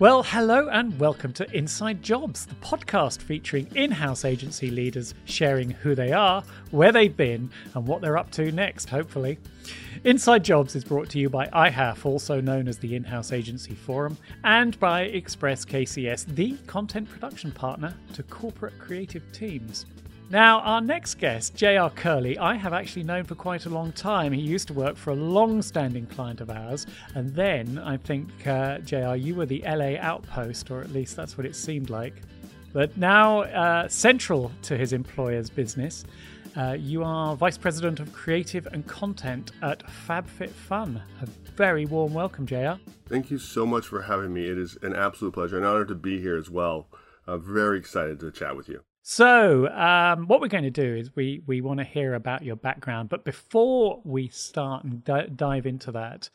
Well, hello and welcome to Inside Jobs, the podcast featuring in house agency leaders sharing who they are, where they've been, and what they're up to next, hopefully. Inside Jobs is brought to you by IHAF, also known as the In House Agency Forum, and by Express KCS, the content production partner to corporate creative teams. Now, our next guest, J.R. Curley, I have actually known for quite a long time. He used to work for a long standing client of ours. And then I think, uh, JR, you were the LA outpost, or at least that's what it seemed like. But now, uh, central to his employer's business, uh, you are Vice President of Creative and Content at FabFitFun. A very warm welcome, JR. Thank you so much for having me. It is an absolute pleasure, an honor to be here as well. I'm very excited to chat with you. So, um, what we're going to do is we we want to hear about your background, but before we start and d- dive into that,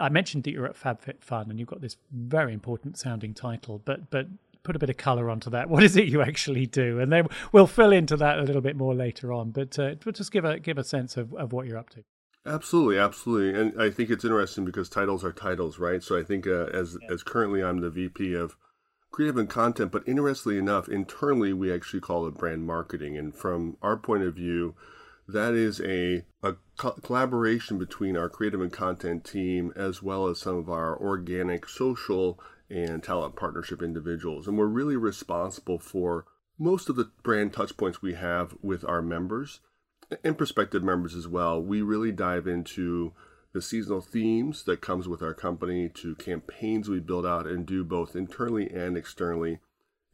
I mentioned that you're at FabFitFun and you've got this very important sounding title, but but put a bit of color onto that. What is it you actually do? And then we'll fill into that a little bit more later on. But uh, just give a give a sense of, of what you're up to. Absolutely, absolutely, and I think it's interesting because titles are titles, right? So I think uh, as yeah. as currently I'm the VP of creative and content, but interestingly enough, internally we actually call it brand marketing. And from our point of view, that is a, a co- collaboration between our creative and content team as well as some of our organic social and talent partnership individuals. And we're really responsible for most of the brand touchpoints we have with our members and prospective members as well. We really dive into the seasonal themes that comes with our company to campaigns we build out and do both internally and externally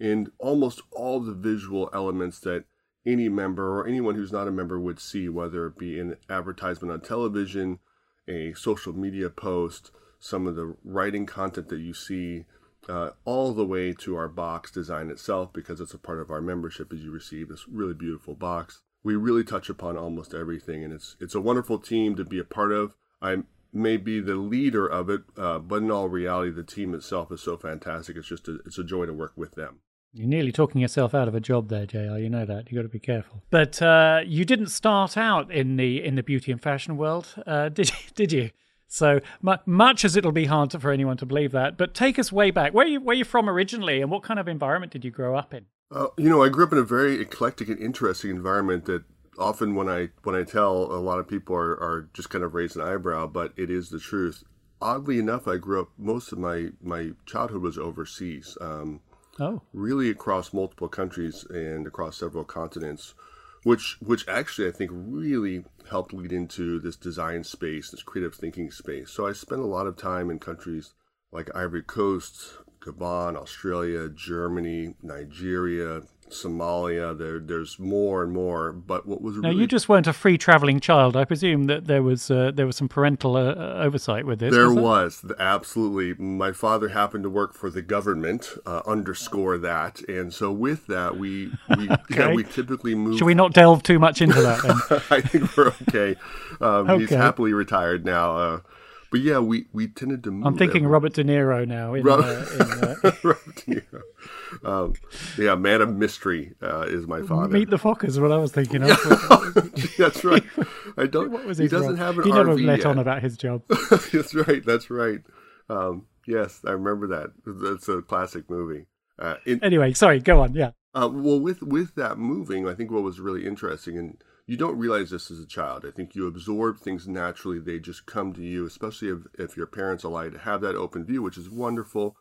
and almost all the visual elements that any member or anyone who's not a member would see whether it be an advertisement on television a social media post some of the writing content that you see uh, all the way to our box design itself because it's a part of our membership as you receive this really beautiful box. We really touch upon almost everything and it's it's a wonderful team to be a part of I may be the leader of it, uh, but in all reality, the team itself is so fantastic. It's just a, it's a joy to work with them. You're nearly talking yourself out of a job there, JR. You know that. You've got to be careful. But uh, you didn't start out in the in the beauty and fashion world, uh, did? Did you? So much as it'll be hard to, for anyone to believe that, but take us way back. Where you where you from originally, and what kind of environment did you grow up in? Uh, you know, I grew up in a very eclectic and interesting environment that often when I when I tell a lot of people are, are just kind of raise an eyebrow, but it is the truth. Oddly enough, I grew up most of my my childhood was overseas. Um, oh, really across multiple countries and across several continents, which which actually I think really helped lead into this design space, this creative thinking space. So I spent a lot of time in countries like Ivory Coast, Gabon, Australia, Germany, Nigeria, Somalia. There, there's more and more. But what was now really... you just weren't a free traveling child. I presume that there was uh, there was some parental uh, uh oversight with this. There was absolutely. My father happened to work for the government. Uh, underscore that, and so with that, we we okay. yeah, we typically move. Should we not delve too much into that? Then? I think we're okay. Um, okay. He's happily retired now. Uh, but yeah, we, we tended to move. I'm thinking Robert De Niro now. In, Robert, uh, in, uh... Robert De Niro. Um, yeah, man of mystery uh, is my father. Meet the Fockers is what I was thinking of. that's right. I don't. What was he doesn't job? have an he RV never let yet. on about his job. that's right. That's right. Um, yes, I remember that. That's a classic movie. Uh, in, anyway, sorry. Go on. Yeah. Uh, well, with with that moving, I think what was really interesting and you don't realize this as a child. I think you absorb things naturally. They just come to you, especially if, if your parents allow you to have that open view, which is wonderful.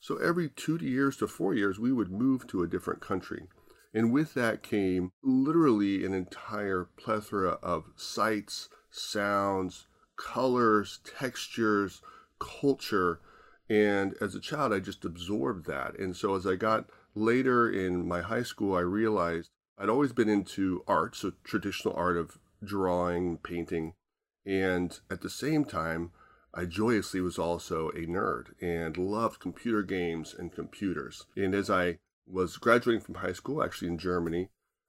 So every two years to four years, we would move to a different country. And with that came literally an entire plethora of sights, sounds, colors, textures, culture. And as a child, I just absorbed that. And so as I got later in my high school, I realized I'd always been into art, so traditional art of drawing, painting, and at the same time, I joyously was also a nerd and loved computer games and computers. And as I was graduating from high school, actually in Germany,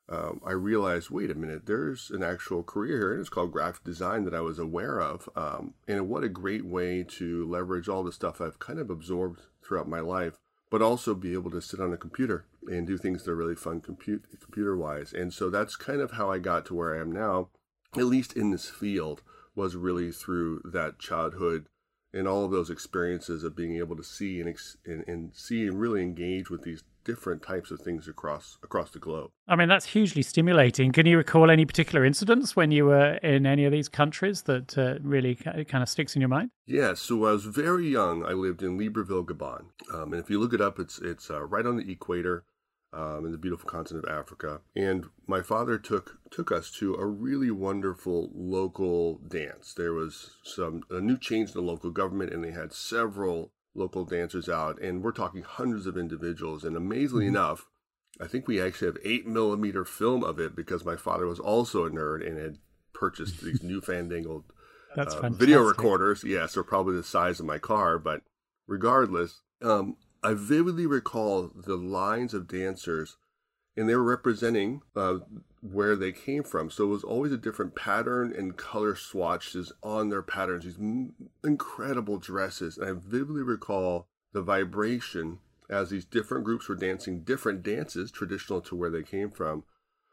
um, I realized, wait a minute, there's an actual career here, and it's called graphic design that I was aware of. Um, and what a great way to leverage all the stuff I've kind of absorbed throughout my life but also be able to sit on a computer and do things that are really fun compute computer wise. And so that's kind of how I got to where I am now, at least in this field, was really through that childhood and all of those experiences of being able to see and, and, and see and really engage with these different types of things across across the globe. I mean, that's hugely stimulating. Can you recall any particular incidents when you were in any of these countries that uh, really kind of sticks in your mind? Yeah, so I was very young. I lived in Libreville, Gabon, um, and if you look it up, it's it's uh, right on the equator um, in the beautiful continent of Africa. And my father took took us to a really wonderful local dance. There was some a new change in the local government, and they had several local dancers out, and we're talking hundreds of individuals. And amazingly mm-hmm. enough, I think we actually have eight millimeter film of it because my father was also a nerd and had purchased these new fandangled uh, video recorders. Yes, yeah, so probably the size of my car, but regardless, um, I vividly recall the lines of dancers, and they were representing uh, where they came from. So it was always a different pattern and color swatches on their patterns. These m- incredible dresses, and I vividly recall the vibration as these different groups were dancing different dances traditional to where they came from.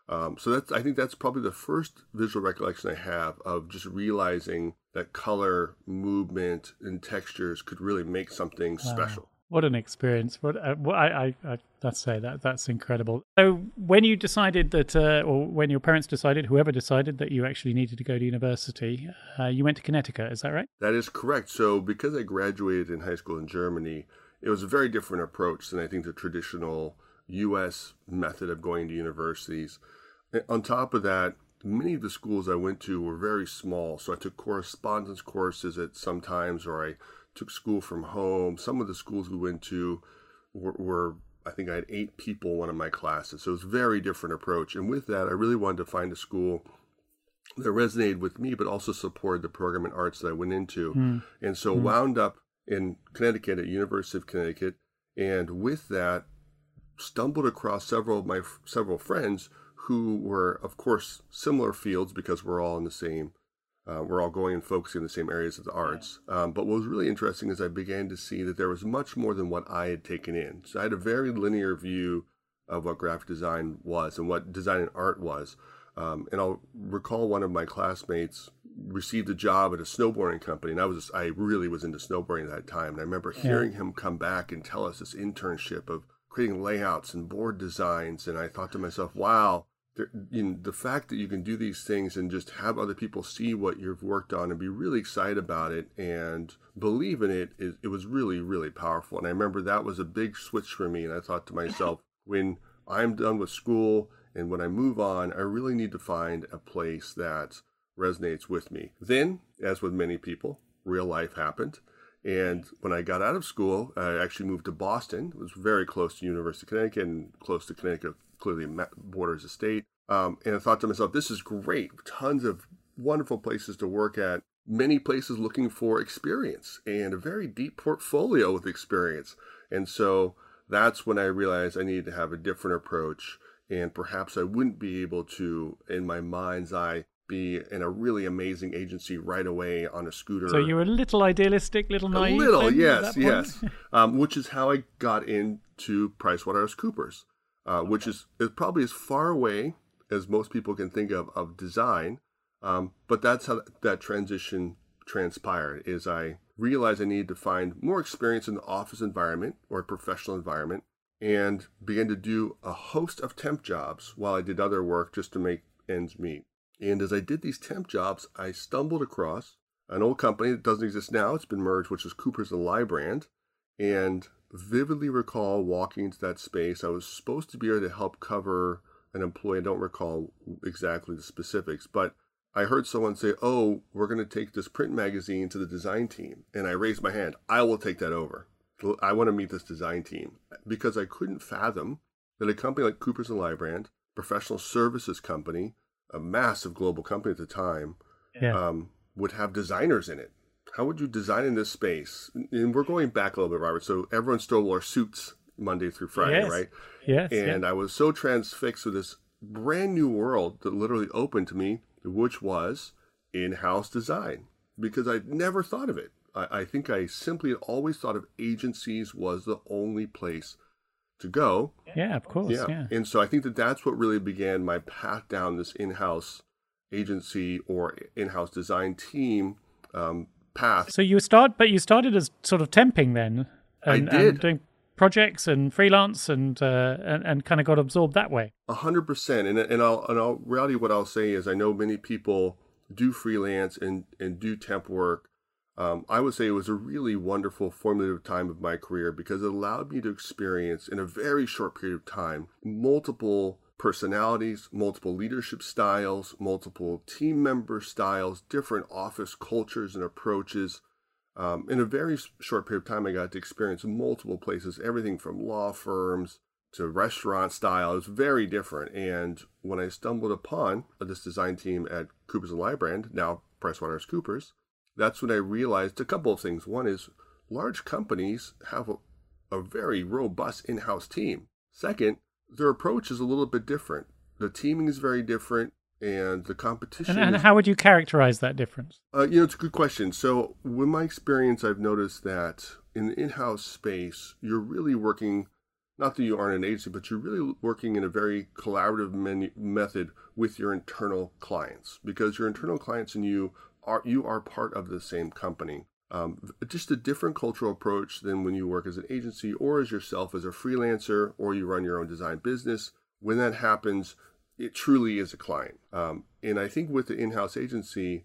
Um, so that's I think that's probably the first visual recollection I have of just realizing that color, movement, and textures could really make something wow. special. What an experience! What, uh, what I, I, I that's say that that's incredible. So when you decided that, uh, or when your parents decided, whoever decided that you actually needed to go to university, uh, you went to Connecticut. Is that right? That is correct. So because I graduated in high school in Germany, it was a very different approach than I think the traditional U.S. method of going to universities. On top of that, many of the schools I went to were very small, so I took correspondence courses at sometimes, or I took school from home. Some of the schools we went to were, were I think I had eight people in one of my classes. So it was a very different approach. And with that, I really wanted to find a school that resonated with me, but also supported the program in arts that I went into. Mm. And so mm. wound up in Connecticut at University of Connecticut. And with that, stumbled across several of my several friends who were, of course, similar fields because we're all in the same uh, we're all going and focusing in the same areas of the arts. Um, but what was really interesting is I began to see that there was much more than what I had taken in. So I had a very linear view of what graphic design was and what design and art was. Um, and I'll recall one of my classmates received a job at a snowboarding company, and I was I really was into snowboarding at that time. And I remember hearing him come back and tell us this internship of creating layouts and board designs, and I thought to myself, "Wow, you know, the fact that you can do these things and just have other people see what you've worked on and be really excited about it and believe in it, it, it was really, really powerful. And I remember that was a big switch for me. And I thought to myself, when I'm done with school and when I move on, I really need to find a place that resonates with me. Then, as with many people, real life happened. And when I got out of school, I actually moved to Boston. It was very close to University of Connecticut and close to Connecticut clearly borders a state. Um, and I thought to myself, this is great. Tons of wonderful places to work at. Many places looking for experience and a very deep portfolio with experience. And so that's when I realized I needed to have a different approach. And perhaps I wouldn't be able to, in my mind's eye, be in a really amazing agency right away on a scooter. So you were a little idealistic, little naive. A little, yes, yes. um, which is how I got into PricewaterhouseCoopers uh, which is, is probably as far away as most people can think of of design. Um, but that's how that transition transpired. Is I realized I needed to find more experience in the office environment or professional environment, and began to do a host of temp jobs while I did other work just to make ends meet. And as I did these temp jobs, I stumbled across an old company that doesn't exist now. It's been merged, which is Coopers and Lybrand. And vividly recall walking into that space. I was supposed to be there to help cover an employee. I don't recall exactly the specifics, but I heard someone say, Oh, we're going to take this print magazine to the design team. And I raised my hand. I will take that over. I want to meet this design team because I couldn't fathom that a company like Coopers and Lybrand, professional services company, a massive global company at the time, yeah. um, would have designers in it how would you design in this space? And we're going back a little bit, Robert. So everyone still wore suits Monday through Friday, yes. right? Yes. And yeah. I was so transfixed with this brand new world that literally opened to me, which was in-house design, because I'd never thought of it. I, I think I simply always thought of agencies was the only place to go. Yeah, of course. Yeah. yeah. And so I think that that's what really began my path down this in-house agency or in-house design team um, path. So you start, but you started as sort of temping then. And, I did. And doing projects and freelance and, uh, and and kind of got absorbed that way. A hundred percent. And and I'll and I'll reality what I'll say is I know many people do freelance and and do temp work. Um, I would say it was a really wonderful formative time of my career because it allowed me to experience in a very short period of time multiple personalities, multiple leadership styles, multiple team member styles, different office cultures and approaches. Um, in a very short period of time, I got to experience multiple places, everything from law firms to restaurant style. It was very different. And when I stumbled upon this design team at Coopers and Lybrand, now PricewaterhouseCoopers, that's when I realized a couple of things. One is large companies have a, a very robust in house team. Second, their approach is a little bit different. The teaming is very different, and the competition. And, and is- how would you characterize that difference? uh, you know, it's a good question. So, with my experience, I've noticed that in the in-house space, you're really working. Not that you aren't an agency, but you're really working in a very collaborative menu, method with your internal clients because your internal clients and you are you are part of the same company. Um, just a different cultural approach than when you work as an agency or as yourself as a freelancer or you run your own design business. When that happens, it truly is a client. Um, and I think with the in-house agency,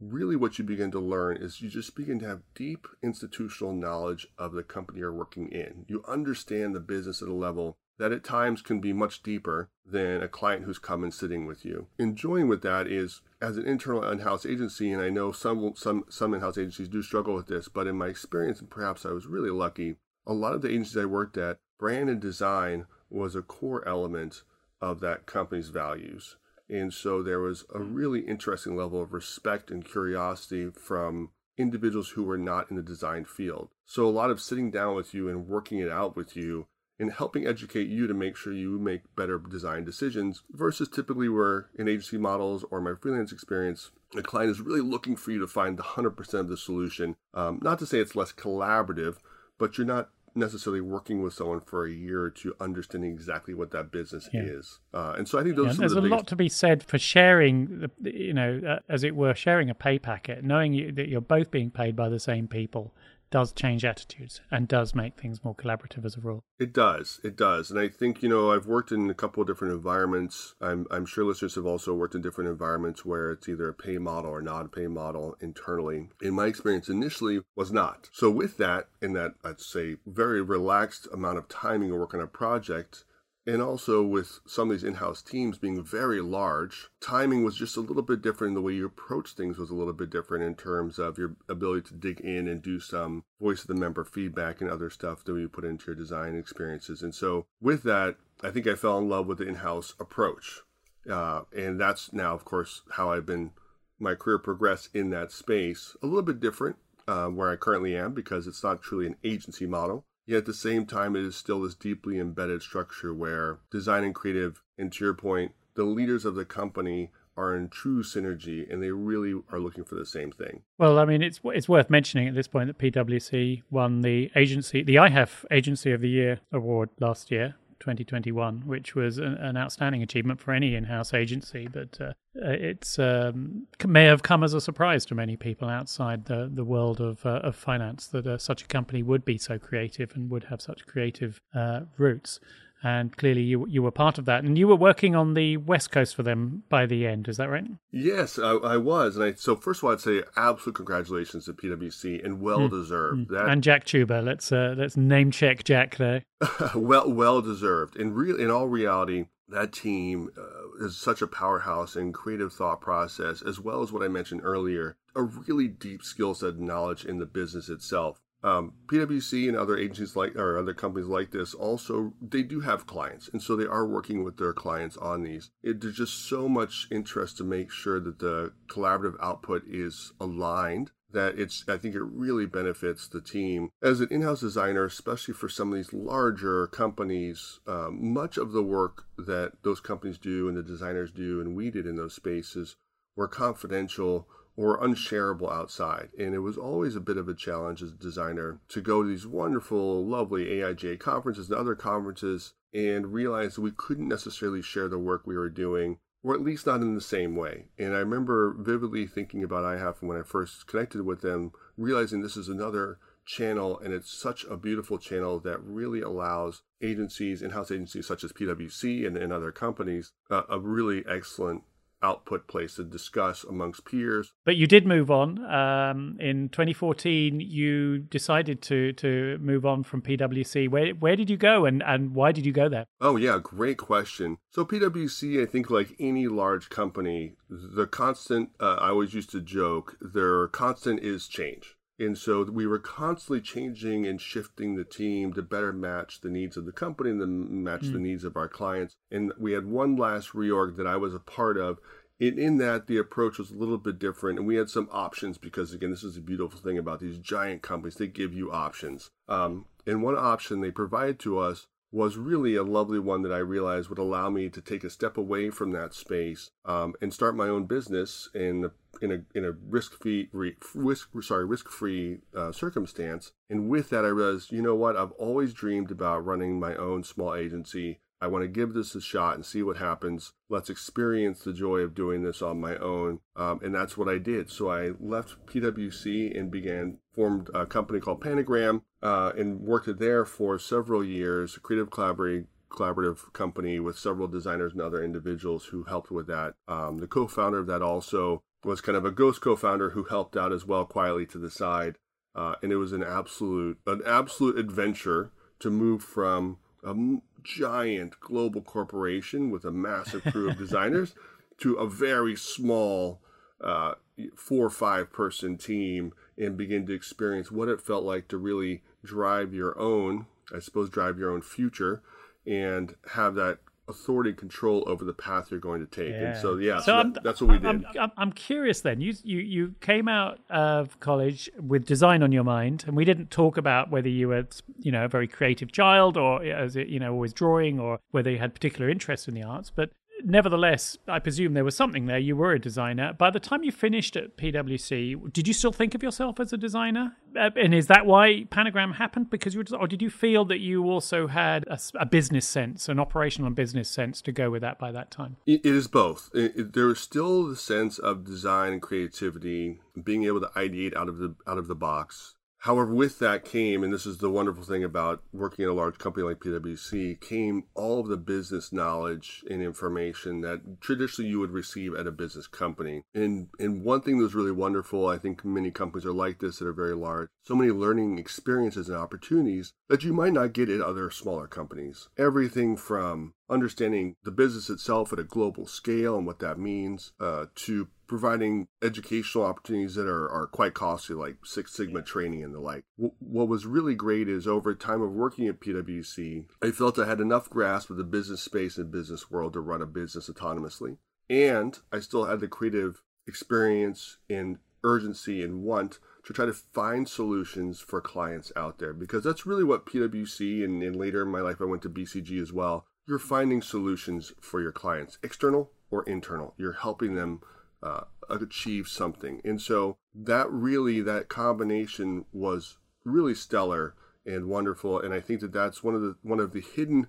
really what you begin to learn is you just begin to have deep institutional knowledge of the company you're working in. You understand the business at a level that at times can be much deeper than a client who's come and sitting with you. Enjoying with that is as an internal in-house agency, and I know some some some in-house agencies do struggle with this, but in my experience, and perhaps I was really lucky, a lot of the agencies I worked at, brand and design was a core element of that company's values. And so there was a really interesting level of respect and curiosity from individuals who were not in the design field. So a lot of sitting down with you and working it out with you and helping educate you to make sure you make better design decisions versus typically where in agency models or my freelance experience, the client is really looking for you to find the 100% of the solution. Um, not to say it's less collaborative, but you're not necessarily working with someone for a year or two understanding exactly what that business Yeah. is. Uh, and so I think those Yeah, there's of a the lot to be said for sharing, the- the- you know, uh, as it were, sharing a pay packet, knowing you, that you're both being paid by the same people does change attitudes and does make things more collaborative as a rule. It does. It does. And I think, you know, I've worked in a couple of different environments. I'm, I'm sure listeners have also worked in different environments where it's either a pay model or not a pay model internally. In my experience initially was not. So with that, in that, I'd say, very relaxed amount of timing to work on a project, and also with some of these in-house teams being very large, timing was just a little bit different. The way you approach things was a little bit different in terms of your ability to dig in and do some voice of the member feedback and other stuff that you put into your design experiences. And so with that, I think I fell in love with the in-house approach. Uh, and that's now, of course, how I've been, my career progressed in that space. A little bit different uh, where I currently am because it's not truly an agency model. Yet at the same time, it is still this deeply embedded structure where design and creative, and to your point, the leaders of the company are in true synergy and they really are looking for the same thing. Well, I mean, it's it's worth mentioning at this point that PwC won the agency, the IHAF Agency of the Year award last year, 2021, which was an, an outstanding achievement for any in-house agency. But uh, it's um, may have come as a surprise to many people outside the the world of uh, of finance that uh, such a company would be so creative and would have such creative uh, roots. And clearly, you you were part of that, and you were working on the west coast for them by the end. Is that right? Yes, I, I was, and I so first of all, I'd say absolute congratulations to PwC and well deserved. That And Jack Tuber, let's uh, let's name check Jack there. well well deserved. In real, in all reality, that team uh, is such a powerhouse in creative thought process, as well as what I mentioned earlier, a really deep skill set knowledge in the business itself. Um, PwC and other agencies like or other companies like this also they do have clients, and so they are working with their clients on these. It, there's just so much interest to make sure that the collaborative output is aligned that it's I think it really benefits the team as an in-house designer, especially for some of these larger companies. Um, much of the work that those companies do and the designers do and we did in those spaces were confidential or unshareable outside. And it was always a bit of a challenge as a designer to go to these wonderful, lovely AIGA conferences and other conferences and realize we couldn't necessarily share the work we were doing or at least not in the same way. And I remember vividly thinking about IHAF when I first connected with them, realizing this is another channel and it's such a beautiful channel that really allows agencies in-house agencies such as pwc and, and other companies uh, a really excellent output place to discuss amongst peers. But you did move on. Um, in 2014, you decided to to move on from PwC. Where where did you go, and and why did you go there? Oh yeah, great question. So PwC, I think, like any large company, the constant. Uh, I always used to joke, their constant is change. And so we were constantly changing and shifting the team to better match the needs of the company and then match mm. the needs of our clients. And we had one last reorg that I was a part of. And in that, the approach was a little bit different, and we had some options because, again, this is a beautiful thing about these giant companies. They give you options. Um, and one option they provided to us was really a lovely one that I realized would allow me to take a step away from that space um, and start my own business in in a in a risk free risk sorry risk free uh, circumstance. And with that, I realized, you know what? I've always dreamed about running my own small agency. I want to give this a shot and see what happens. Let's experience the joy of doing this on my own. Um, and that's what I did. So I left PwC and began, formed a company called Panagram uh, and worked there for several years, a creative collaborating collaborative company with several designers and other individuals who helped with that. Um, the co-founder of that also was kind of a ghost co-founder who helped out as well quietly to the side. Uh, and it was an absolute an absolute adventure to move from a giant global corporation with a massive crew of designers to a very small uh, four or five person team and begin to experience what it felt like to really drive your own, I suppose, drive your own future and have that authority and control over the path you're going to take. Yeah. And so, yeah, so, so that, that's what we did. I'm, I'm, curious then. You, you you came out of college with design on your mind, and we didn't talk about whether you were, you know, a very creative child or uh, as it, you know, always drawing, or whether you had particular interest in the arts. But nevertheless, I presume there was something there. You were a designer. By the time you finished at PwC, did you still think of yourself as a designer? Uh, and is that why Panagram happened? Because you were, or did you feel that you also had a, a, business sense, an operational and business sense to go with that by that time? it is both. It, it, there was still the sense of design and creativity, being able to ideate out of the out of the box However, with that came, and this is the wonderful thing about working in a large company like PwC, came all of the business knowledge and information that traditionally you would receive at a business company. And and one thing that was really wonderful, I think many companies are like this that are very large, so many learning experiences and opportunities that you might not get at other smaller companies. Everything from understanding the business itself at a global scale and what that means, uh, to providing educational opportunities that are, are quite costly, like Six Sigma training and the like. W- what was really great is over time of working at PwC, I felt I had enough grasp of the business space and business world to run a business autonomously. And I still had the creative experience and urgency and want to try to find solutions for clients out there because that's really what PwC and, and later in my life I went to BCG as well you're finding solutions for your clients, external or internal. You're helping them uh, achieve something. And so that really, that combination was really stellar and wonderful. And I think that that's one of the, one of the hidden,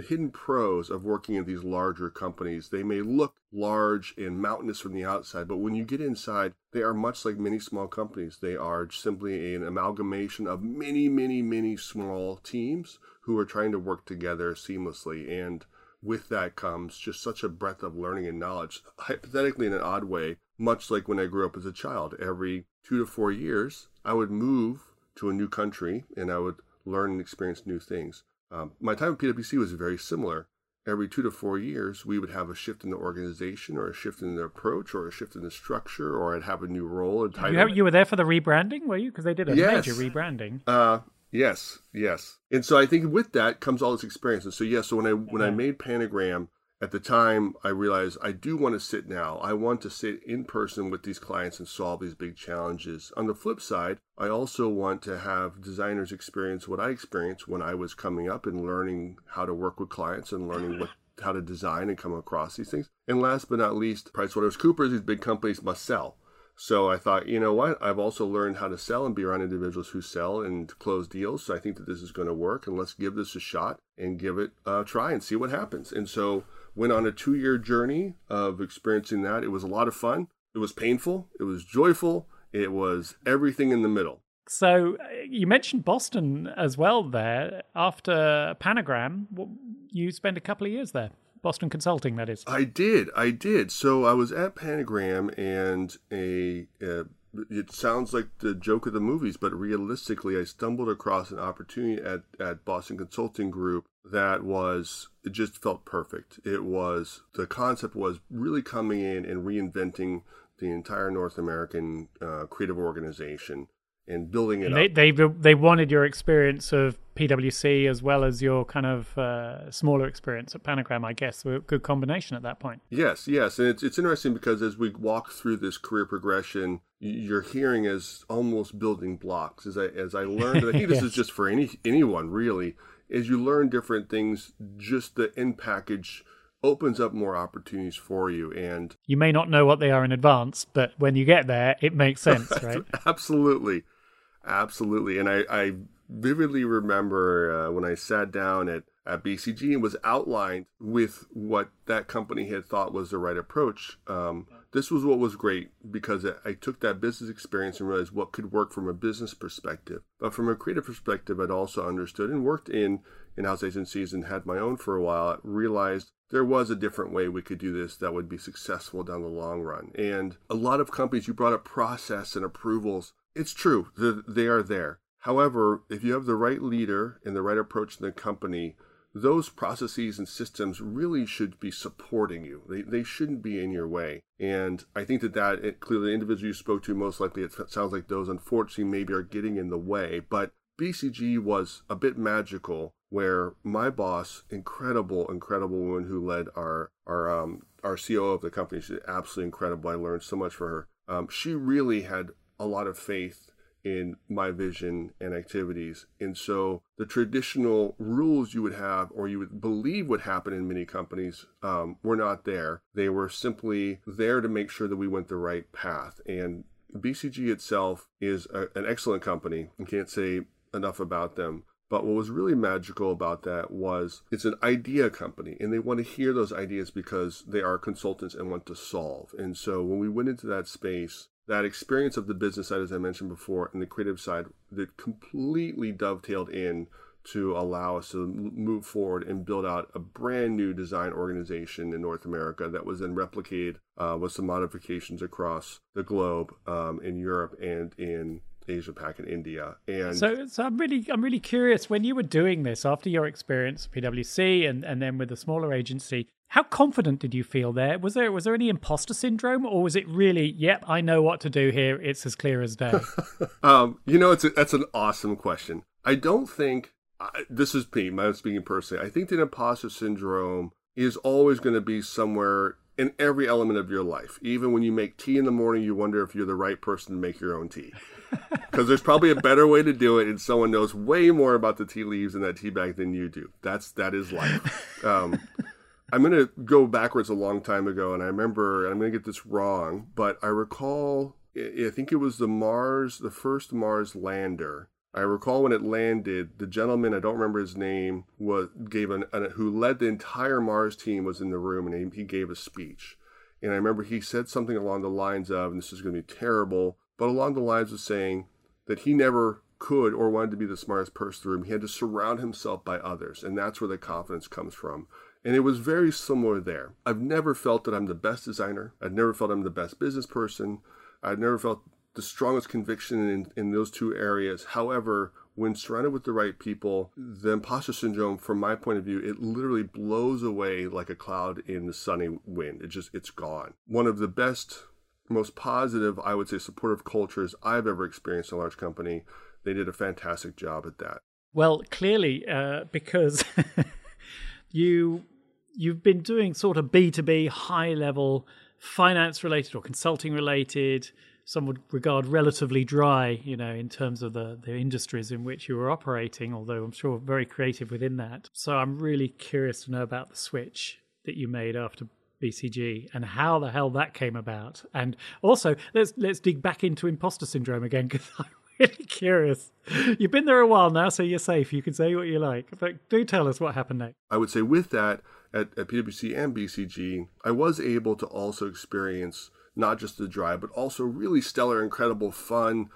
the hidden pros of working in these larger companies. They may look large and mountainous from the outside, but when you get inside, they are much like many small companies. They are simply an amalgamation of many, many, many small teams who are trying to work together seamlessly. And with that comes just such a breadth of learning and knowledge, hypothetically in an odd way, much like when I grew up as a child. Every two to four years, I would move to a new country and I would learn and experience new things. Um, my time at PwC was very similar. Every two to four years, we would have a shift in the organization, or a shift in the approach, or a shift in the structure, or I'd have a new role or title. You, have, you were there for the rebranding, were you? Because they did a yes. major rebranding. Uh, Yes, yes. And so I think with that comes all this experience. And so yes, so when I when I made Panagram at the time, I realized I do want to sit now. I want to sit in person with these clients and solve these big challenges. On the flip side, I also want to have designers experience what I experienced when I was coming up and learning how to work with clients and learning what how to design and come across these things. And last but not least, PricewaterhouseCoopers, these big companies must sell. So I thought, you know what? I've also learned how to sell and be around individuals who sell and close deals. So I think that this is going to work, and let's give this a shot and give it a try and see what happens. And so went on a two year journey of experiencing that. It was a lot of fun. It was painful. It was joyful. It was everything in the middle. So uh, you mentioned Boston as well there. After Panagram, you spent a couple of years there. Boston Consulting, that is. I did. I did. So I was at Panagram, and a, a it sounds like the joke of the movies, but realistically, I stumbled across an opportunity at, at Boston Consulting Group that was, it just felt perfect. It was, the concept was really coming in and reinventing the entire North American uh, creative organization and building it they, up. They they wanted your experience of PwC as well as your kind of uh, smaller experience at Panagram, I guess. A good combination at that point. Yes, yes, and it's it's interesting because as we walk through this career progression, you're hearing as almost building blocks. As I as I learned, I think this yes. is just for any anyone really. As you learn different things, just the end package opens up more opportunities for you and you may not know what they are in advance but when you get there it makes sense right absolutely Absolutely. And I, I vividly remember uh, when I sat down at, at BCG and was outlined with what that company had thought was the right approach. Um, this was what was great because I took that business experience and realized what could work from a business perspective. But from a creative perspective, I'd also understood and worked in in-house agencies and had my own for a while. I realized there was a different way we could do this that would be successful down the long run. And a lot of companies, you brought up process and approvals. It's true, they are there. However, if you have the right leader and the right approach in the company, those processes and systems really should be supporting you. They, they shouldn't be in your way. And I think that that it, clearly the individuals you spoke to, most likely it sounds like those unfortunately maybe are getting in the way. But BCG was a bit magical where my boss, incredible, incredible woman who led our, our, um, our COO of the company, she's absolutely incredible. I learned so much from her. Um, she really had a lot of faith in my vision and activities. And so the traditional rules you would have or you would believe would happen in many companies um, were not there. They were simply there to make sure that we went the right path. And BCG itself is a, an excellent company. I can't say enough about them. But what was really magical about that was it's an idea company and they want to hear those ideas because they are consultants and want to solve. And so when we went into that space, that experience of the business side, as I mentioned before, and the creative side that completely dovetailed in to allow us to move forward and build out a brand new design organization in North America that was then replicated uh, with some modifications across the globe um, in Europe and in Asia Pac and India. And so, so I'm really, I'm really curious when you were doing this after your experience at PwC and, and then with the smaller agency. How confident did you feel there? Was there was there any imposter syndrome, or was it really, yep, I know what to do here. It's as clear as day. um, you know, it's a, that's an awesome question. I don't think I, this is me. I'm speaking personally. I think that imposter syndrome is always going to be somewhere in every element of your life. Even when you make tea in the morning, you wonder if you're the right person to make your own tea because there's probably a better way to do it, and someone knows way more about the tea leaves in that tea bag than you do. That's that is life. Um, I'm going to go backwards a long time ago, and I remember I'm going to get this wrong, but I recall I think it was the Mars, the first Mars lander. I recall when it landed, the gentleman I don't remember his name was gave an, an who led the entire Mars team was in the room, and he, he gave a speech. And I remember he said something along the lines of, and this is going to be terrible, but along the lines of saying that he never could or wanted to be the smartest person in the room. He had to surround himself by others, and that's where the confidence comes from. And it was very similar there. I've never felt that I'm the best designer. I've never felt I'm the best business person. I've never felt the strongest conviction in, in those two areas. However, when surrounded with the right people, the imposter syndrome, from my point of view, it literally blows away like a cloud in the sunny wind. It just, it's gone. One of the best most positive, I would say, supportive cultures I've ever experienced in a large company. They did a fantastic job at that. Well, clearly, uh, because you you've been doing sort of B two B, high level, finance related or consulting related. Some would regard relatively dry, you know, in terms of the, the industries in which you were operating, although I'm sure very creative within that. So I'm really curious to know about the switch that you made after BCG and how the hell that came about. And also, let's let's dig back into imposter syndrome again because I'm really curious. You've been there a while now, so you're safe. You can say what you like, but do tell us what happened next. I would say with that, at, at PwC and BCG, I was able to also experience not just the drive, but also really stellar, incredible, fun,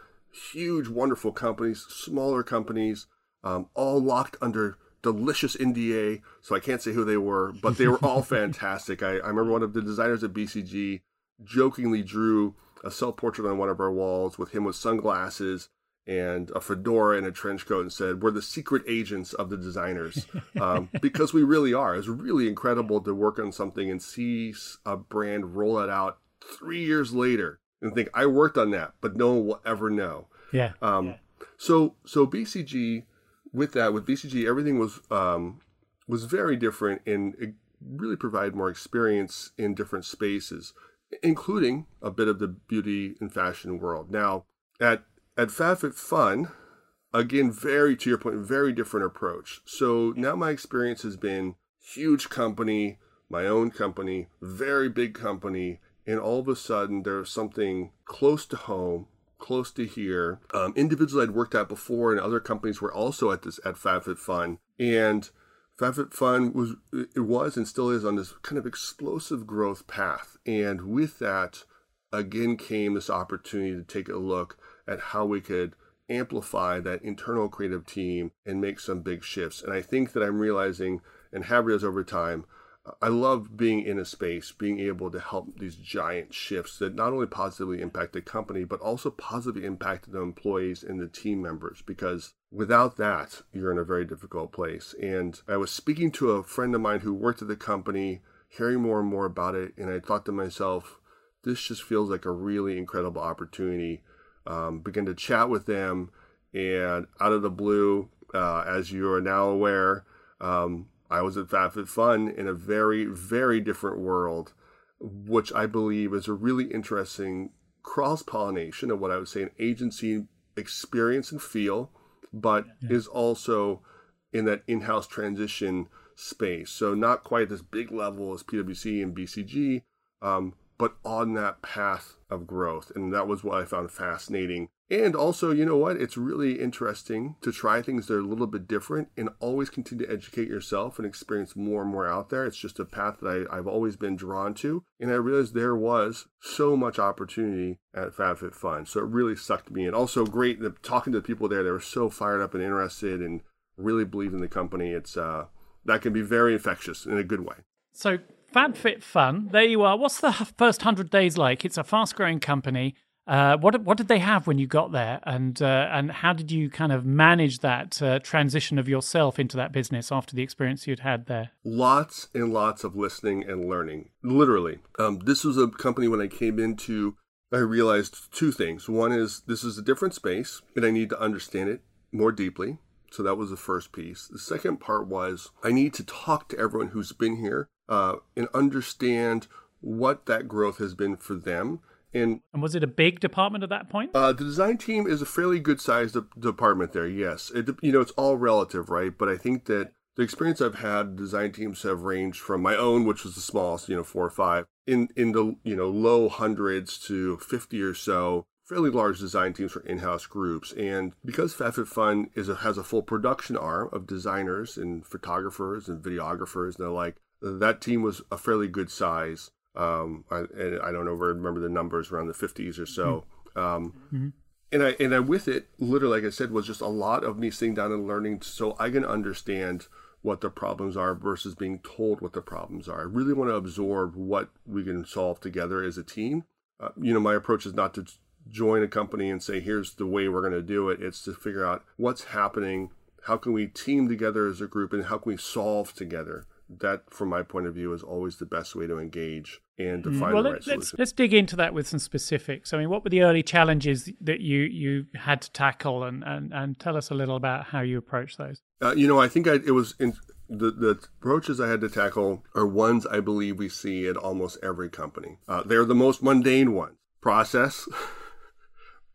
huge, wonderful companies, smaller companies, um, all locked under delicious NDA. So I can't say who they were, but they were all fantastic. I, I remember one of the designers at BCG jokingly drew a self portrait on one of our walls with him with sunglasses and a fedora and a trench coat and said, We're the secret agents of the designers. Um, because we really are. It's really incredible to work on something and see a brand roll it out three years later and think, I worked on that, but no one will ever know. Yeah. Um, yeah. So, so BCG, with that, with BCG, everything was um, was very different and it really provided more experience in different spaces, including a bit of the beauty and fashion world. Now, at at FabFitFun, again, very to your point, very different approach. So now my experience has been huge company, my own company, very big company, and all of a sudden there's something close to home, close to here. Um, individuals I'd worked at before and other companies were also at this at FabFitFun, and FabFitFun was it was and still is on this kind of explosive growth path, and with that, again came this opportunity to take a look at how we could amplify that internal creative team and make some big shifts. And I think that I'm realizing and have realized over time, I love being in a space, being able to help these giant shifts that not only positively impact the company, but also positively impact the employees and the team members. Because without that, you're in a very difficult place. And I was speaking to a friend of mine who worked at the company, hearing more and more about it. And I thought to myself, this just feels like a really incredible opportunity um, begin to chat with them, and out of the blue, uh, as you are now aware, um, I was at FabFitFun in a very, very different world, which I believe is a really interesting cross pollination of what I would say an agency experience and feel, but yeah. is also in that in house transition space. So, not quite this big level as PwC and BCG, um, but on that path of growth. And that was what I found fascinating. And also, you know what? It's really interesting to try things that are a little bit different and always continue to educate yourself and experience more and more out there. It's just a path that I, have always been drawn to. And I realized there was so much opportunity at FabFitFun. So it really sucked me in. Also, great talking to the people there. They were so fired up and interested and really believe in the company. It's, uh, that can be very infectious in a good way. So FabFitFun. There you are. What's the first hundred days like? It's a fast-growing company. Uh, what what did they have when you got there, and uh, and how did you kind of manage that uh, transition of yourself into that business after the experience you'd had there? Lots and lots of listening and learning. Literally, um, this was a company when I came into. I realized two things. One is this is a different space, and I need to understand it more deeply. So that was the first piece. The second part was I need to talk to everyone who's been here uh, and understand what that growth has been for them. And, and was it a big department at that point? Uh, the design team is a fairly good sized de- department there. Yes, it, you know it's all relative, right? But I think that the experience I've had, design teams have ranged from my own, which was the smallest, you know, four or five, in in the you know low hundreds to fifty or so. Fairly large design teams for in-house groups, and because FabFitFun is a, has a full production arm of designers and photographers and videographers and the like, that team was a fairly good size. Um, I, and I don't know, remember the numbers around the 50s or so. Mm-hmm. Um, mm-hmm. And I and I with it, literally, like I said, was just a lot of me sitting down and learning, so I can understand what the problems are versus being told what the problems are. I really want to absorb what we can solve together as a team. Uh, you know, my approach is not to join a company and say, here's the way we're going to do it. It's to figure out what's happening, how can we team together as a group, and how can we solve together that, from my point of view, is always the best way to engage and to mm. find well, the right let's, solution. Let's dig into that with some specifics. I mean, what were the early challenges that you you had to tackle, and and, and tell us a little about how you approached those. Uh, you know, I think I, it was in the, the approaches I had to tackle are ones I believe we see at almost every company. Uh, they're the most mundane ones: process,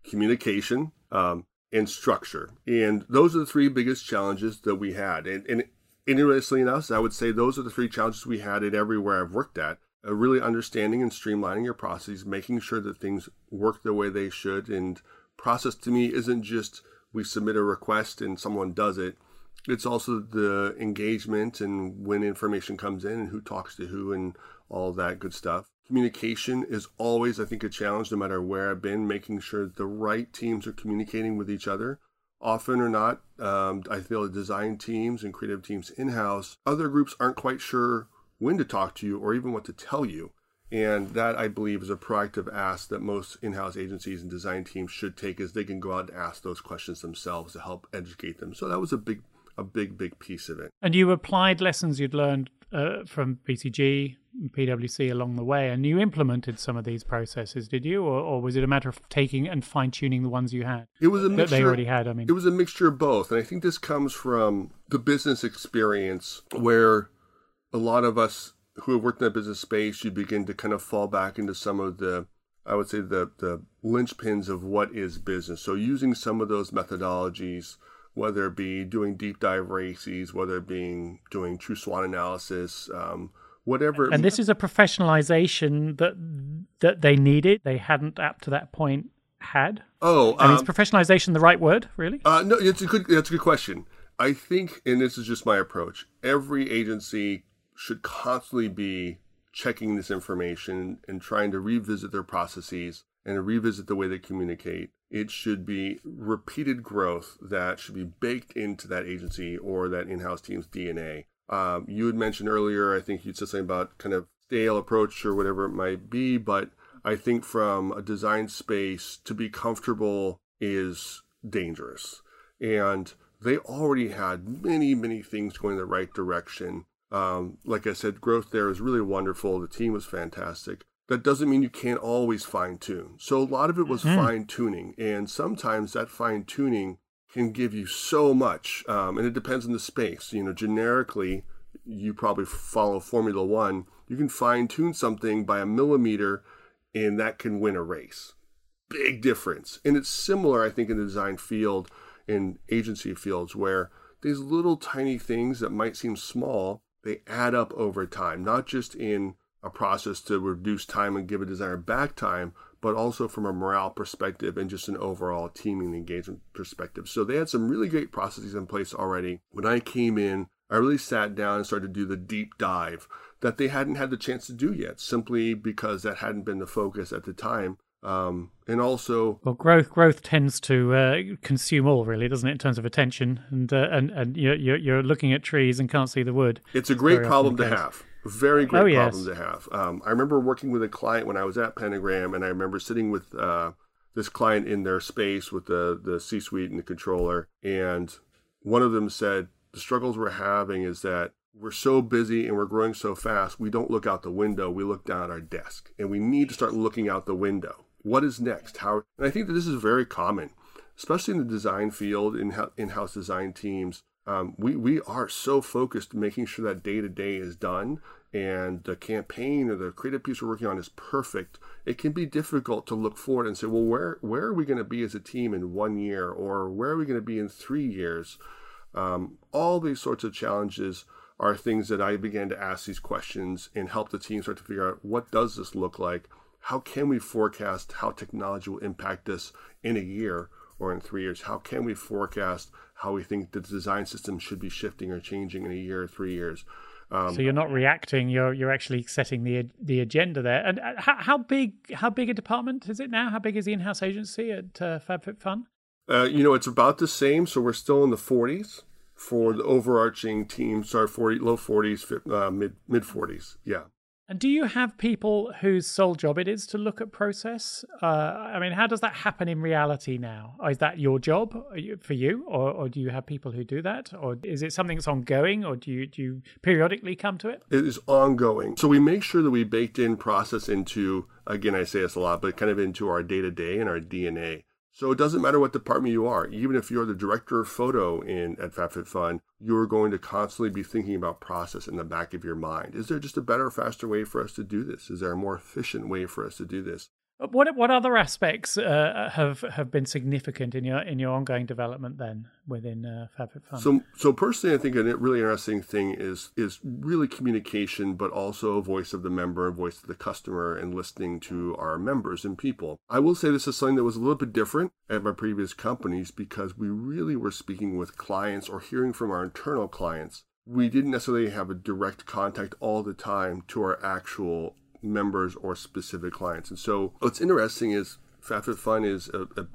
communication, um, and structure. And those are the three biggest challenges that we had. And, and interestingly enough, I would say those are the three challenges we had at everywhere I've worked at. Uh, really understanding and streamlining your processes, making sure that things work the way they should. And process to me isn't just we submit a request and someone does it. it's also the engagement and when information comes in and who talks to who and all that good stuff. Communication is always, I think, a challenge no matter where I've been, making sure the right teams are communicating with each other. Often or not, um, I feel the design teams and creative teams in house, other groups aren't quite sure when to talk to you or even what to tell you. And that I believe is a proactive ask that most in-house agencies and design teams should take is they can go out and ask those questions themselves to help educate them. So that was a big a big, big piece of it. And you applied lessons you'd learned uh, from BCG, and PwC along the way, and you implemented some of these processes, did you, or, or was it a matter of taking and fine tuning the ones you had? It was a mixture. they already had. I mean, it was a mixture of both, and I think this comes from the business experience where a lot of us who have worked in that business space, you begin to kind of fall back into some of the, I would say, the the linchpins of what is business. So using some of those methodologies whether it be doing deep dive races, whether it being doing true SWOT analysis, um, whatever. And this is a professionalization that that they needed. They hadn't up to that point had. Oh, I mean, um, is professionalization the right word? Really? Uh, no, it's a good. That's a good question. I think, and this is just my approach. Every agency should constantly be checking this information and trying to revisit their processes and revisit the way they communicate it should be repeated growth that should be baked into that agency or that in-house team's DNA. Um, you had mentioned earlier, I think you said something about kind of stale approach or whatever it might be, but I think from a design space to be comfortable is dangerous. And they already had many, many things going in the right direction. Um, like I said, growth there is really wonderful. The team was fantastic that doesn't mean you can't always fine tune. So a lot of it was mm. fine tuning, and sometimes that fine tuning can give you so much, um, and it depends on the space. You know, generically, you probably follow Formula One. You can fine tune something by a millimeter, and that can win a race. Big difference, and it's similar, I think, in the design field, in agency fields, where these little tiny things that might seem small, they add up over time, not just in a process to reduce time and give a designer back time, but also from a morale perspective and just an overall teaming engagement perspective. So they had some really great processes in place already. When I came in, I really sat down and started to do the deep dive that they hadn't had the chance to do yet, simply because that hadn't been the focus at the time. Um, and also, well, growth growth tends to uh, consume all, really, doesn't it, in terms of attention? And uh, and and you're, you're looking at trees and can't see the wood. It's a great problem to have. Very great oh, problem yes. to have. Um, I remember working with a client when I was at Pentagram, and I remember sitting with uh, this client in their space with the the C suite and the controller, and one of them said the struggles we're having is that we're so busy and we're growing so fast, we don't look out the window. We look down at our desk, and we need to start looking out the window. What is next? How? And I think that this is very common, especially in the design field in in-house design teams um, we we are so focused making sure that day to day is done and the campaign or the creative piece we're working on is perfect. It can be difficult to look forward and say, well, where where are we going to be as a team in one year, or where are we going to be in three years? Um, all these sorts of challenges are things that I began to ask these questions and help the team start to figure out what does this look like. How can we forecast how technology will impact us in a year or in three years? How can we forecast how we think the design system should be shifting or changing in a year or three years? Um, so you're not reacting; you're you're actually setting the the agenda there. And uh, how, how big how big a department is it now? How big is the in-house agency at uh, FabFitFun? Uh, you know, it's about the same. So we're still in the 40s for the overarching team. Sorry, 40 low 40s, uh, mid mid 40s. Yeah. And do you have people whose sole job it is to look at process? Uh, I mean, how does that happen in reality now? Is that your job for you, or, or, do you have people who do that, or is it something that's ongoing, or do you do you periodically come to it? It is ongoing. So we make sure that we baked in process into again, I say this a lot, but kind of into our day to day and our DNA. So it doesn't matter what department you are, even if you're the director of photo in at FabFitFun, you're going to constantly be thinking about process in the back of your mind. Is there just a better, faster way for us to do this? Is there a more efficient way for us to do this? What what other aspects uh, have have been significant in your in your ongoing development then within uh, FabFitFun? So so personally, I think a really interesting thing is is really communication, but also a voice of the member voice of the customer, and listening to our members and people. I will say this is something that was a little bit different at my previous companies because we really were speaking with clients or hearing from our internal clients. We didn't necessarily have a direct contact all the time to our actual members or specific clients. And so what's interesting is FabFitFun is a, a,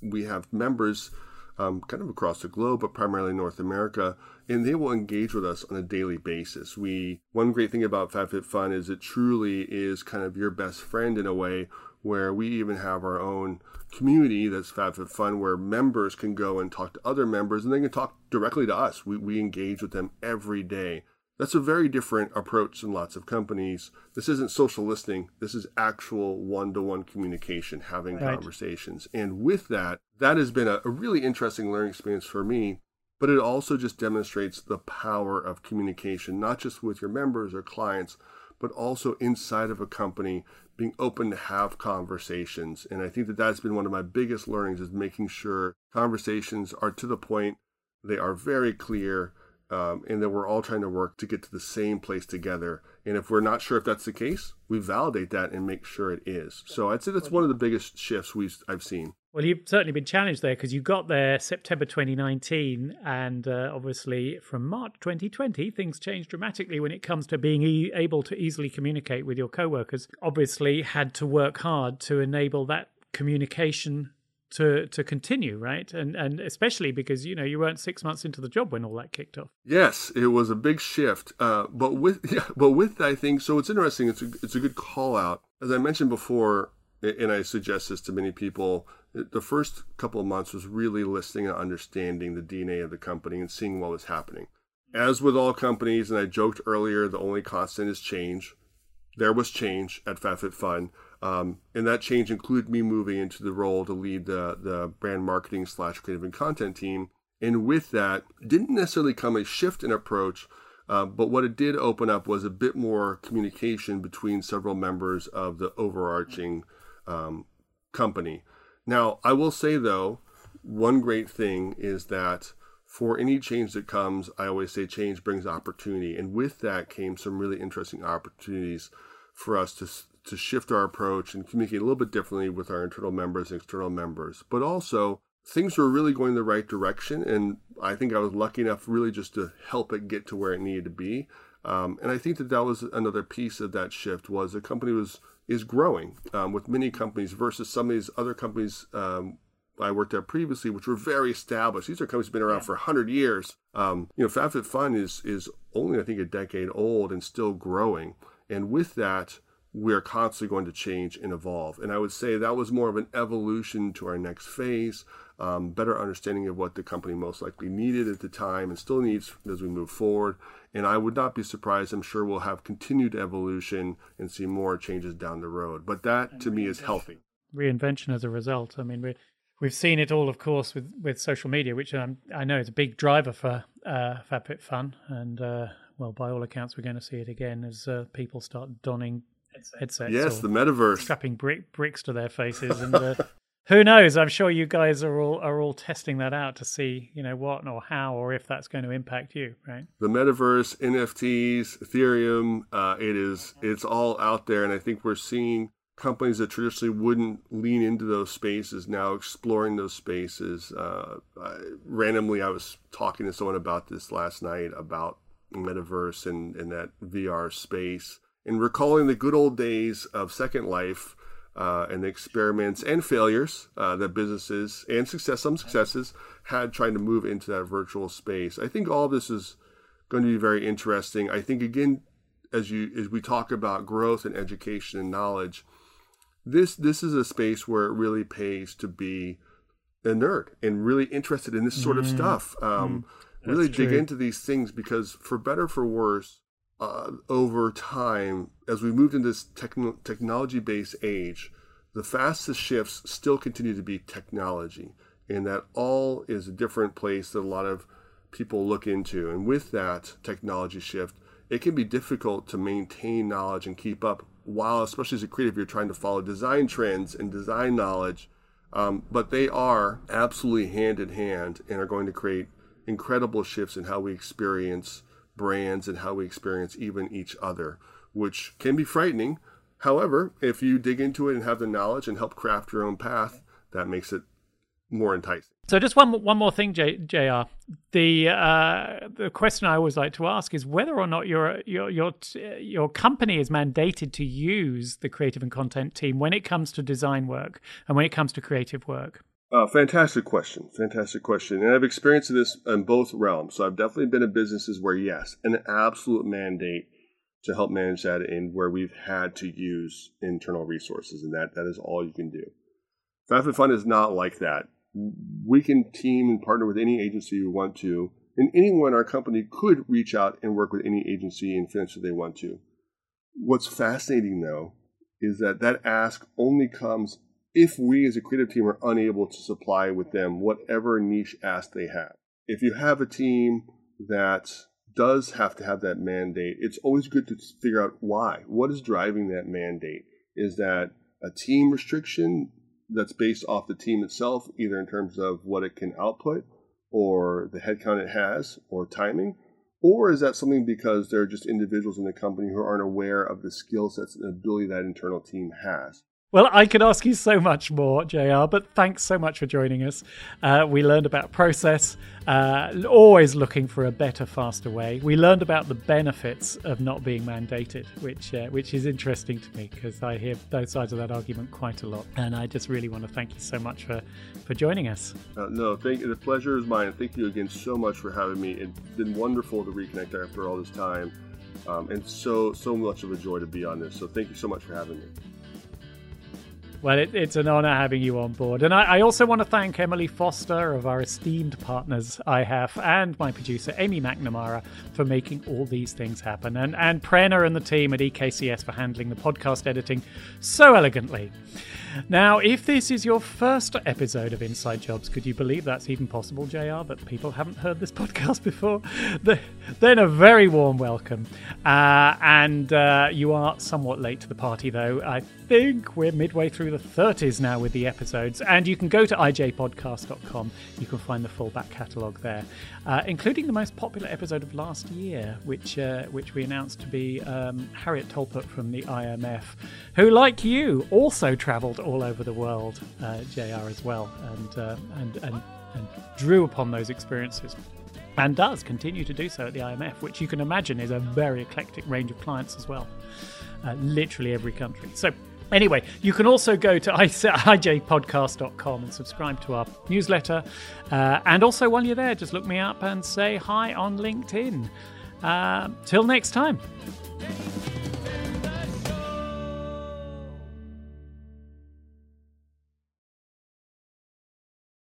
we have members um, kind of across the globe, but primarily North America, and they will engage with us on a daily basis. We one great thing about FabFitFun is it truly is kind of your best friend in a way where we even have our own community that's FabFitFun where members can go and talk to other members and they can talk directly to us. We, we engage with them every day. That's a very different approach in lots of companies. This isn't social listening. This is actual one-to-one communication, having right. conversations. And with that, that has been a, a really interesting learning experience for me. But it also just demonstrates the power of communication, not just with your members or clients, but also inside of a company, being open to have conversations. And I think that that's been one of my biggest learnings is making sure conversations are to the point, they are very clear, um, and that we're all trying to work to get to the same place together. And if we're not sure if that's the case, we validate that and make sure it is. So I'd say that's one of the biggest shifts we've I've seen. Well, you've certainly been challenged there because you got there September 2019, and uh, obviously from March 2020, things changed dramatically when it comes to being e- able to easily communicate with your coworkers. Obviously, had to work hard to enable that communication to to continue, right? And and especially because you know you weren't six months into the job when all that kicked off. Yes, it was a big shift. Uh, but with yeah, but with I think so. It's interesting. It's a it's a good call out. As I mentioned before, and I suggest this to many people. The first couple of months was really listening and understanding the DNA of the company and seeing what was happening. As with all companies, and I joked earlier, the only constant is change. There was change at FabFitFun. Um, and that change included me moving into the role to lead the, the brand marketing slash creative and content team. And with that, didn't necessarily come a shift in approach, uh, but what it did open up was a bit more communication between several members of the overarching um, company. Now, I will say though, one great thing is that for any change that comes, I always say change brings opportunity. And with that came some really interesting opportunities for us to to shift our approach and communicate a little bit differently with our internal members and external members. But also, things were really going the right direction. And I think I was lucky enough really just to help it get to where it needed to be. Um, and I think that that was another piece of that shift was the company was is growing um, with many companies versus some of these other companies um, I worked at previously, which were very established. These are companies that have been around yeah. for 100 years. Um, you know, FabFitFun is, is only, I think, a decade old and still growing. And with that, we're constantly going to change and evolve. And I would say that was more of an evolution to our next phase, um, better understanding of what the company most likely needed at the time and still needs as we move forward. And I would not be surprised, I'm sure we'll have continued evolution and see more changes down the road. But that to me is healthy. Reinvention as a result. I mean, we we've seen it all, of course, with, with social media, which um, I know is a big driver for uh, FabFitFun. And uh, well, by all accounts, we're going to see it again as uh, people start donning headsets. Yes, the metaverse. Strapping brick, bricks to their faces. And uh, who knows? I'm sure you guys are all are all testing that out to see, you know, what or how or if that's going to impact you, right? The metaverse, NFTs, Ethereum, uh, it is it's all out there, and I think we're seeing companies that traditionally wouldn't lean into those spaces now exploring those spaces. Uh, I, randomly, I was talking to someone about this last night about metaverse and, and that VR space and recalling the good old days of Second Life uh, and the experiments and failures uh, that businesses and success, some successes, had trying to move into that virtual space. I think all this is going to be very interesting. I think again, as you as we talk about growth and education and knowledge, this this is a space where it really pays to be a nerd and really interested in this sort of mm. stuff. Um, mm. Really dig into these things because, for better for worse, uh, over time, as we moved into this techn- technology based age, the fastest shifts still continue to be technology, and that all is a different place that a lot of people look into. And with that technology shift, it can be difficult to maintain knowledge and keep up while, especially as a creative, you're trying to follow design trends and design knowledge, um, but they are absolutely hand in hand and are going to create incredible shifts in how we experience brands and how we experience even each other, which can be frightening. However, if you dig into it and have the knowledge and help craft your own path, that makes it more enticing. So just one one more thing, J, JR. The uh, the question I always like to ask is whether or not your your your your company is mandated to use the creative and content team when it comes to design work and when it comes to creative work. Uh, fantastic question. Fantastic question. And I've experienced this in both realms. So I've definitely been in businesses where, yes, an absolute mandate to help manage that and where we've had to use internal resources. And that, that is all you can do. FabFitFun is not like that we can team and partner with any agency we want to, and anyone our company could reach out and work with any agency and finish what they want to. What's fascinating though is that that ask only comes if we as a creative team are unable to supply with them whatever niche ask they have. If you have a team that does have to have that mandate, it's always good to figure out why. What is driving that mandate? Is that a team restriction? that's based off the team itself, either in terms of what it can output or the headcount it has or timing? Or is that something because there are just individuals in the company who aren't aware of the skill sets and ability that internal team has? Well, I could ask you so much more, JR, but thanks so much for joining us. Uh, we learned about process, uh, always looking for a better, faster way. We learned about the benefits of not being mandated, which uh, which is interesting to me because I hear both sides of that argument quite a lot. And I just really want to thank you so much for, for joining us. Uh, no, thank you. The pleasure is mine. Thank you again so much for having me. It's been wonderful to reconnect after all this time. Um, and so, so much of a joy to be on this. So thank you so much for having me. Well, it, it's an honor having you on board. And I, I, also want to thank Emily Foster of our esteemed partners, IHAF, and my producer, Amy McNamara, for making all these things happen. And, and Prerna and the team at EKCS for handling the podcast editing so elegantly. Now, if this is your first episode of Inside Jobs, could you believe that's even possible, JR, that people haven't heard this podcast before? Then a very warm welcome. Uh, and uh, you are somewhat late to the party, though. I think we're midway through the 30s now with the episodes. And you can go to ijpodcast.com. You can find the full back catalogue there, uh, including the most popular episode of last year, which, uh, which we announced to be um, Harriet Tolpert from the IMF, who, like you, also travelled all over the world, uh, JR, as well, and, uh, and, and, and drew upon those experiences and does continue to do so at the IMF, which you can imagine is a very eclectic range of clients as well. Uh, literally every country. So, anyway, you can also go to ijpodcast.com and subscribe to our newsletter. Uh, and also, while you're there, just look me up and say hi on LinkedIn. Uh, till next time.